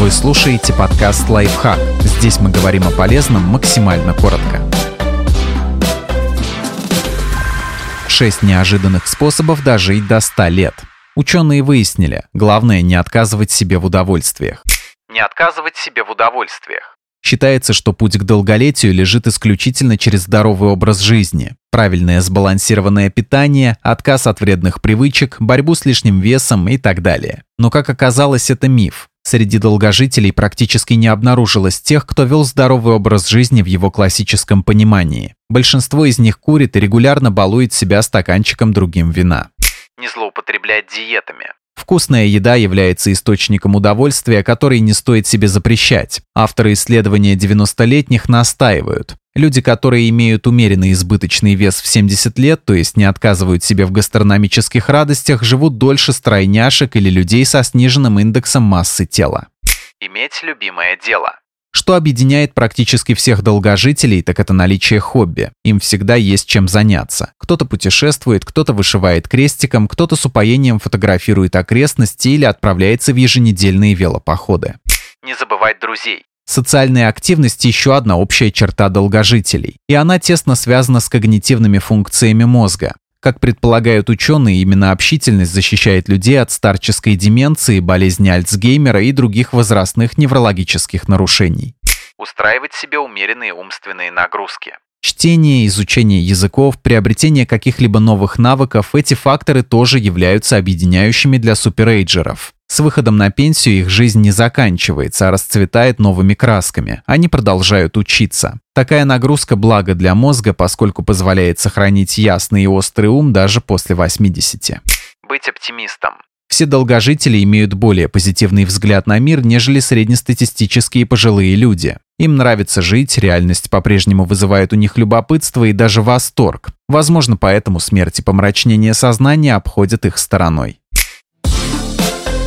Вы слушаете подкаст «Лайфхак». Здесь мы говорим о полезном максимально коротко. Шесть неожиданных способов дожить до 100 лет. Ученые выяснили, главное не отказывать себе в удовольствиях. Не отказывать себе в удовольствиях. Считается, что путь к долголетию лежит исключительно через здоровый образ жизни. Правильное сбалансированное питание, отказ от вредных привычек, борьбу с лишним весом и так далее. Но, как оказалось, это миф. Среди долгожителей практически не обнаружилось тех, кто вел здоровый образ жизни в его классическом понимании. Большинство из них курит и регулярно балует себя стаканчиком другим вина. Не злоупотреблять диетами. Вкусная еда является источником удовольствия, который не стоит себе запрещать. Авторы исследования 90-летних настаивают. Люди, которые имеют умеренный избыточный вес в 70 лет, то есть не отказывают себе в гастрономических радостях, живут дольше стройняшек или людей со сниженным индексом массы тела. Иметь любимое дело. Что объединяет практически всех долгожителей, так это наличие хобби. Им всегда есть чем заняться. Кто-то путешествует, кто-то вышивает крестиком, кто-то с упоением фотографирует окрестности или отправляется в еженедельные велопоходы. Не забывать друзей. Социальная активность – еще одна общая черта долгожителей, и она тесно связана с когнитивными функциями мозга. Как предполагают ученые, именно общительность защищает людей от старческой деменции, болезни Альцгеймера и других возрастных неврологических нарушений. Устраивать себе умеренные умственные нагрузки. Чтение, изучение языков, приобретение каких-либо новых навыков – эти факторы тоже являются объединяющими для суперэйджеров. С выходом на пенсию их жизнь не заканчивается, а расцветает новыми красками. Они продолжают учиться. Такая нагрузка – благо для мозга, поскольку позволяет сохранить ясный и острый ум даже после 80. Быть оптимистом. Все долгожители имеют более позитивный взгляд на мир, нежели среднестатистические пожилые люди. Им нравится жить, реальность по-прежнему вызывает у них любопытство и даже восторг. Возможно, поэтому смерть и помрачнение сознания обходят их стороной.